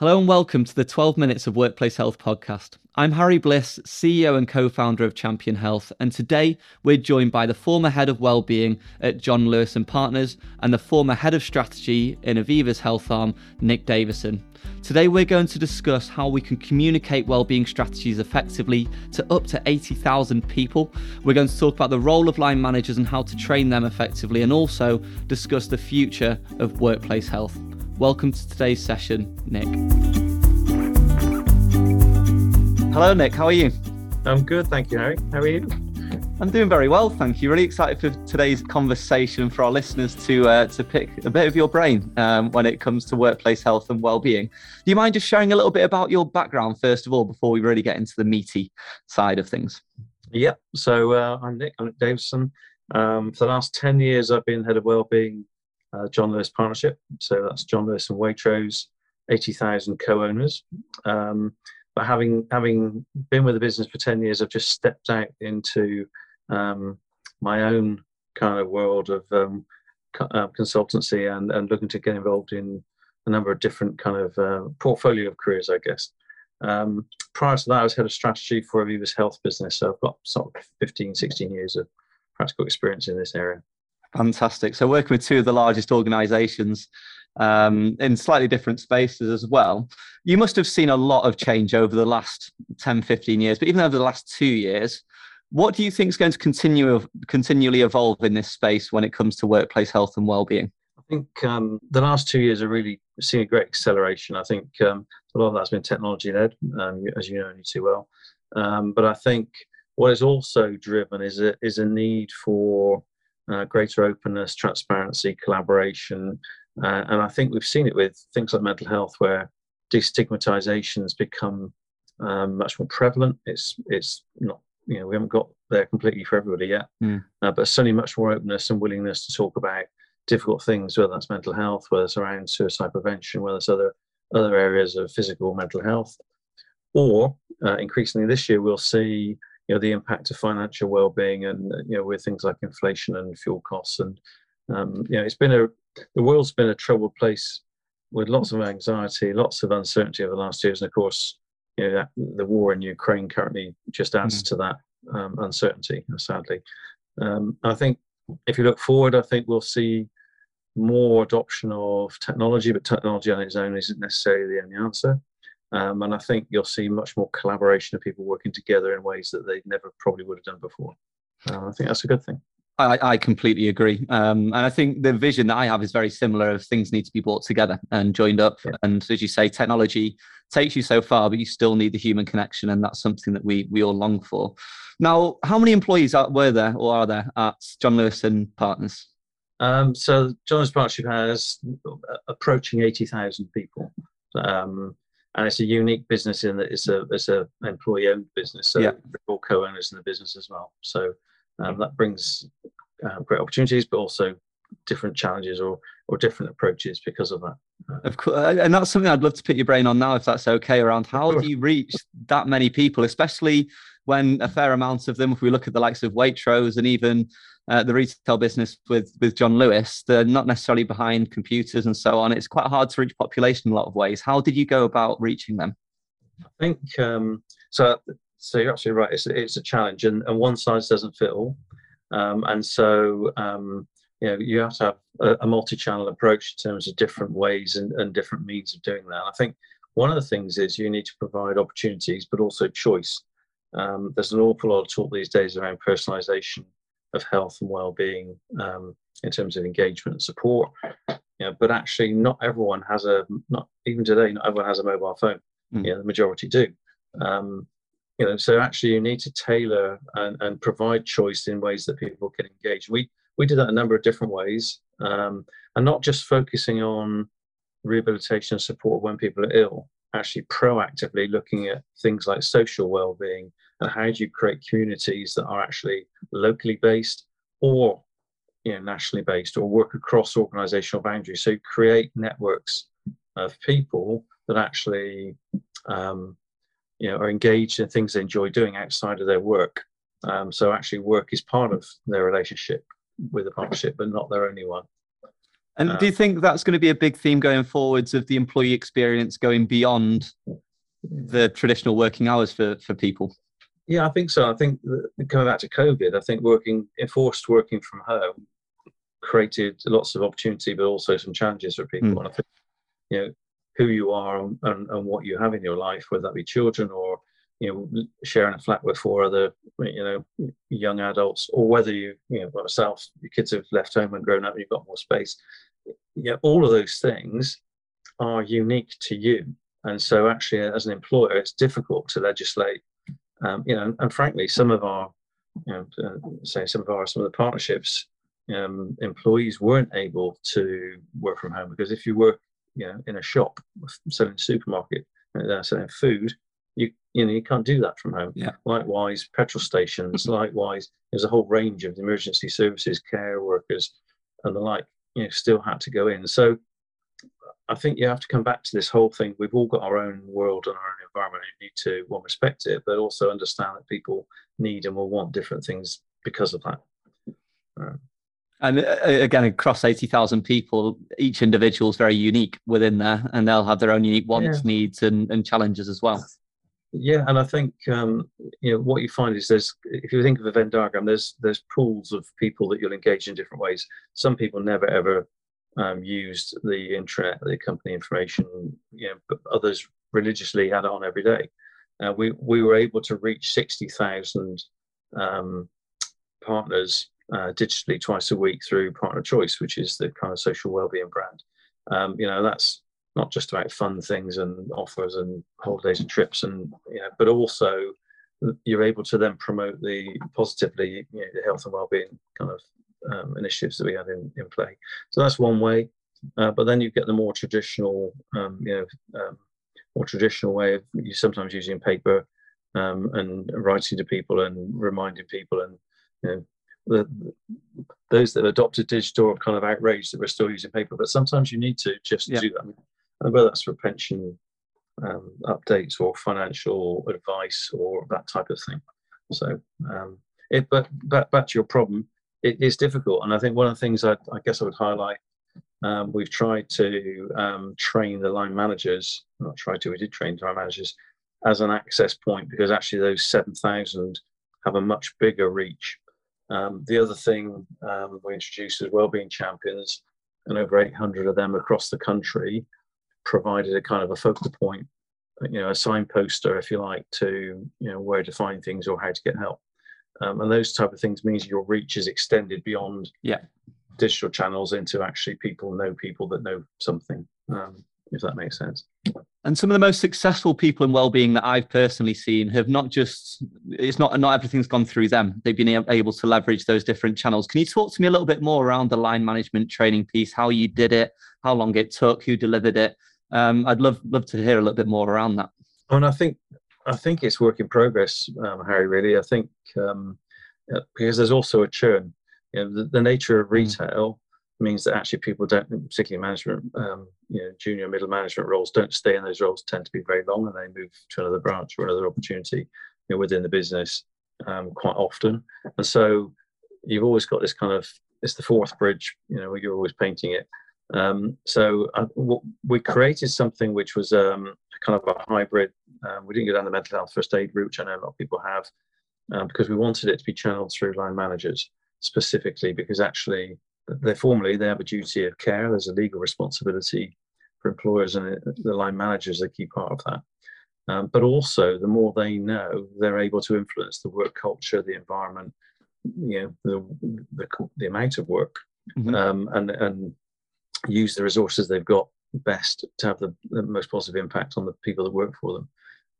Hello and welcome to the 12 Minutes of Workplace Health podcast. I'm Harry Bliss, CEO and co founder of Champion Health, and today we're joined by the former head of wellbeing at John Lewis and Partners and the former head of strategy in Aviva's health arm, Nick Davison. Today we're going to discuss how we can communicate wellbeing strategies effectively to up to 80,000 people. We're going to talk about the role of line managers and how to train them effectively, and also discuss the future of workplace health. Welcome to today's session, Nick. Hello, Nick. How are you? I'm good, thank you, Harry. How are you? I'm doing very well, thank you. Really excited for today's conversation for our listeners to uh, to pick a bit of your brain um, when it comes to workplace health and well-being. Do you mind just sharing a little bit about your background first of all before we really get into the meaty side of things? Yep. So uh, I'm Nick. I'm Nick Davison. Um, for the last ten years, I've been head of well-being uh, John Lewis Partnership. So that's John Lewis and Waitrose, 80,000 co-owners. Um, but having having been with the business for 10 years, I've just stepped out into um, my own kind of world of um, co- uh, consultancy and, and looking to get involved in a number of different kind of uh, portfolio of careers, I guess. Um, prior to that, I was head of strategy for Aviva's health business. So I've got sort of 15, 16 years of practical experience in this area. Fantastic. So working with two of the largest organisations um, in slightly different spaces as well. You must have seen a lot of change over the last 10, 15 years, but even over the last two years, what do you think is going to continue continually evolve in this space when it comes to workplace health and well-being? I think um, the last two years are really seeing a great acceleration. I think um, a lot of that's been technology led, um, as you know only too well. Um, but I think what is also driven is a, is a need for uh, greater openness, transparency, collaboration. Uh, and I think we've seen it with things like mental health, where destigmatization has become um, much more prevalent. It's it's not you know we haven't got there completely for everybody yet, mm. uh, but certainly much more openness and willingness to talk about difficult things, whether that's mental health, whether it's around suicide prevention, whether it's other other areas of physical mental health, or uh, increasingly this year we'll see you know the impact of financial well-being and you know with things like inflation and fuel costs. And um, you know it's been a the world's been a troubled place with lots of anxiety lots of uncertainty over the last years. And of course you know that, the war in ukraine currently just adds mm. to that um, uncertainty sadly. Um, i think if you look forward i think we'll see more adoption of technology but technology on its own isn't necessarily the only answer um, and I think you'll see much more collaboration of people working together in ways that they never probably would have done before. Uh, I think that's a good thing. I, I completely agree. Um, and I think the vision that I have is very similar of things need to be brought together and joined up. Yeah. And as you say, technology takes you so far, but you still need the human connection. And that's something that we, we all long for. Now, how many employees are, were there or are there at John Lewis and Partners? Um, so John Lewis Partnership has approaching 80,000 people. Um, and it's a unique business in that it's a it's a employee owned business. So yeah. we're all co-owners in the business as well. So um, that brings uh, great opportunities, but also different challenges or or different approaches because of that. Of course, uh, and that's something I'd love to pick your brain on now, if that's okay. Around how do you reach that many people, especially when a fair amount of them, if we look at the likes of Waitrose and even uh, the retail business with with John Lewis, they're not necessarily behind computers and so on. It's quite hard to reach population in a lot of ways. How did you go about reaching them? I think um, so. So you're absolutely right. It's it's a challenge, and, and one size doesn't fit all. Um, and so um, you know you have to have a, a, multi-channel approach in terms of different ways and, and different means of doing that. I think one of the things is you need to provide opportunities, but also choice. Um, there's an awful lot of talk these days around personalization of health and well-being um, in terms of engagement and support. You know, but actually, not everyone has a not even today. Not everyone has a mobile phone. Mm. You know, the majority do. Um, you know, so actually, you need to tailor and, and provide choice in ways that people can engage. We we did that a number of different ways, um, and not just focusing on rehabilitation and support when people are ill. Actually, proactively looking at things like social well-being, and how do you create communities that are actually locally based or you know nationally based or work across organizational boundaries? So create networks of people that actually um, you know are engaged in things they enjoy doing outside of their work. Um, so actually work is part of their relationship with the partnership but not their only one. And do you think that's going to be a big theme going forwards of the employee experience going beyond the traditional working hours for, for people? Yeah, I think so. I think coming back to COVID, I think working enforced working from home created lots of opportunity, but also some challenges for people. Mm. And I think you know who you are and, and, and, what you have in your life, whether that be children or you know sharing a flat with four other you know young adults, or whether you you know by yourself, your kids have left home and grown up, and you've got more space yeah, all of those things are unique to you. And so, actually, as an employer, it's difficult to legislate. Um, you know, and, frankly, some of our, you know, uh, say some of our some of the partnerships um, employees weren't able to work from home because if you work, you know, in a shop selling supermarket, uh, selling food, you you know you can't do that from home. Yeah. Likewise, petrol stations. likewise, there's a whole range of emergency services, care workers, and the like you know still had to go in. So I think you have to come back to this whole thing. We've all got our own world and our own environment. You need to one respect it, but also understand that people need and will want different things because of that. Um, and uh, again, across eighty thousand people, each individual is very unique within there, and they'll have their own unique wants, yeah. needs, and, and challenges as well. Yeah, and I think um, you know what you find is there's if you think of a Venn diagram, there's there's pools of people that you'll engage in different ways. Some people never ever um, used the intranet, the company information, you know, but others religiously had it on every day. Uh, we we were able to reach sixty thousand um, partners uh, digitally twice a week through Partner Choice, which is the kind of social wellbeing brand. Um, you know, that's not just about fun things and offers and holidays and trips and you know but also you're able to then promote the positively you know, the health and well-being kind of um, initiatives that we had in, in play so that's one way uh, but then you get the more traditional um, you know um, more traditional way of you sometimes using paper um, and writing to people and reminding people and you know the, those that adopted digital are kind of outraged that we're still using paper but sometimes you need to just yeah. do that whether that's for pension um, updates or financial advice or that type of thing. So, um, it, but back, back to your problem, it is difficult. And I think one of the things I, I guess I would highlight, um, we've tried to um, train the line managers, not tried to, we did train the line managers as an access point because actually those 7,000 have a much bigger reach. Um, the other thing um, we introduced as wellbeing champions, and over 800 of them across the country, provided a kind of a focal point, you know, a signposter, if you like, to you know where to find things or how to get help. Um, and those type of things means your reach is extended beyond yeah digital channels into actually people know people that know something. Um, if that makes sense. And some of the most successful people in well-being that I've personally seen have not just it's not not everything's gone through them. They've been able to leverage those different channels. Can you talk to me a little bit more around the line management training piece, how you did it, how long it took, who delivered it, um, I'd love love to hear a little bit more around that. And I think I think it's work in progress, um, Harry. Really, I think um, uh, because there's also a churn. You know, the, the nature of mm. retail means that actually people don't, particularly management, um, you know, junior middle management roles, don't stay in those roles. Tend to be very long, and they move to another branch or another opportunity you know, within the business um, quite often. And so you've always got this kind of it's the Forth Bridge. You know, you're always painting it. Um, so uh, we created something which was um, kind of a hybrid. Um, we didn't go down the mental health first aid route, which I know a lot of people have, um, because we wanted it to be channeled through line managers specifically, because actually they formally they have a duty of care. There's a legal responsibility for employers, and the line managers are a key part of that. Um, but also, the more they know, they're able to influence the work culture, the environment, you know, the the, the amount of work, mm-hmm. um, and and use the resources they've got best to have the, the most positive impact on the people that work for them.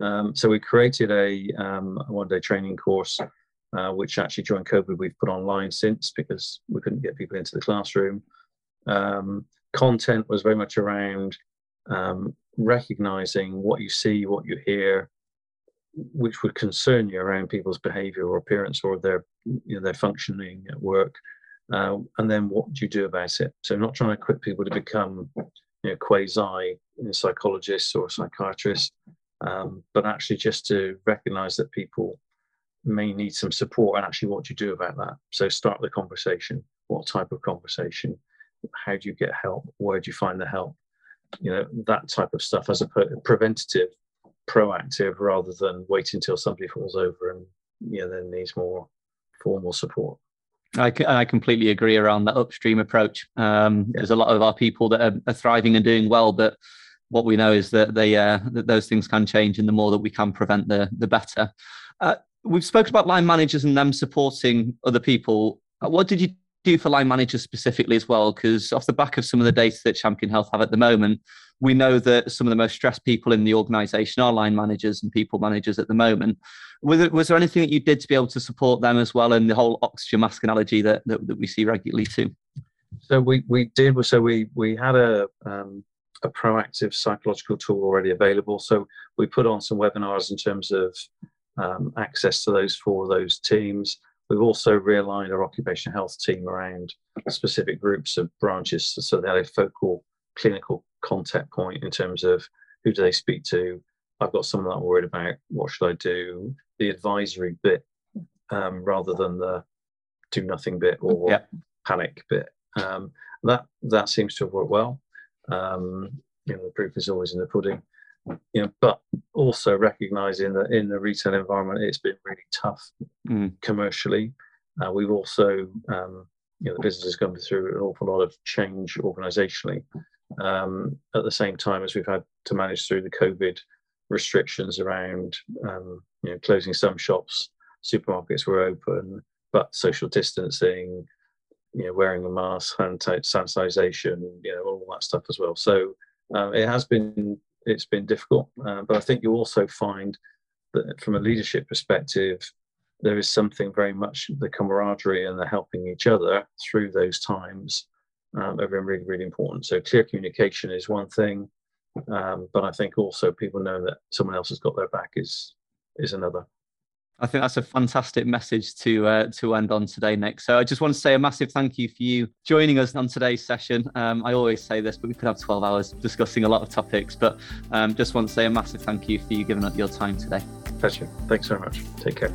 Um, so we created a, um, a one-day training course, uh, which actually during COVID we've put online since because we couldn't get people into the classroom. Um, content was very much around um, recognizing what you see, what you hear, which would concern you around people's behavior or appearance or their you know, their functioning at work, uh, and then what do you do about it? So not trying to equip people to become you know, quasi psychologists or psychiatrists, um, but actually just to recognize that people may need some support and actually what do you do about that? So start the conversation. What type of conversation? how do you get help? Where do you find the help? You know, that type of stuff as a preventative, proactive, rather than wait until somebody falls over and you know then needs more formal support. I, I completely agree around that upstream approach. Um, yeah. There's a lot of our people that are, are, thriving and doing well, but what we know is that they uh, that those things can change, and the more that we can prevent, the the better. Uh, we've spoken about line managers and them supporting other people. Uh, what did you do for line managers specifically as well? Because off the back of some of the data that Champion Health have at the moment, we know that some of the most stressed people in the organisation are line managers and people managers at the moment. Was there, was there anything that you did to be able to support them as well, and the whole oxygen mask analogy that, that, that we see regularly too? So we we did. So we we had a um, a proactive psychological tool already available. So we put on some webinars in terms of um, access to those for those teams. We've also realigned our occupational health team around specific groups of branches so they have a focal clinical contact point in terms of who do they speak to. I've got someone that I'm worried about. What should I do? The advisory bit um, rather than the do nothing bit or yeah. panic bit. Um, that that seems to have worked well. Um, you know, the proof is always in the pudding. You know, but also recognizing that in the retail environment, it's been really tough mm. commercially. Uh, we've also, um, you know, the business has gone through an awful lot of change organisationally. Um, at the same time as we've had to manage through the COVID restrictions around, um, you know, closing some shops, supermarkets were open, but social distancing, you know, wearing a mask, hand sanitization, you know, all that stuff as well. So um, it has been it's been difficult, uh, but I think you also find that from a leadership perspective, there is something very much the camaraderie and the helping each other through those times um, have been really really important. So clear communication is one thing, um, but I think also people knowing that someone else has got their back is is another. I think that's a fantastic message to uh, to end on today, Nick. So I just want to say a massive thank you for you joining us on today's session. Um, I always say this, but we could have 12 hours discussing a lot of topics. But um, just want to say a massive thank you for you giving up your time today. Pleasure. Thanks very much. Take care.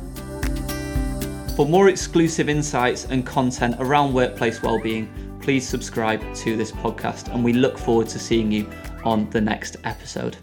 For more exclusive insights and content around workplace wellbeing, please subscribe to this podcast, and we look forward to seeing you on the next episode.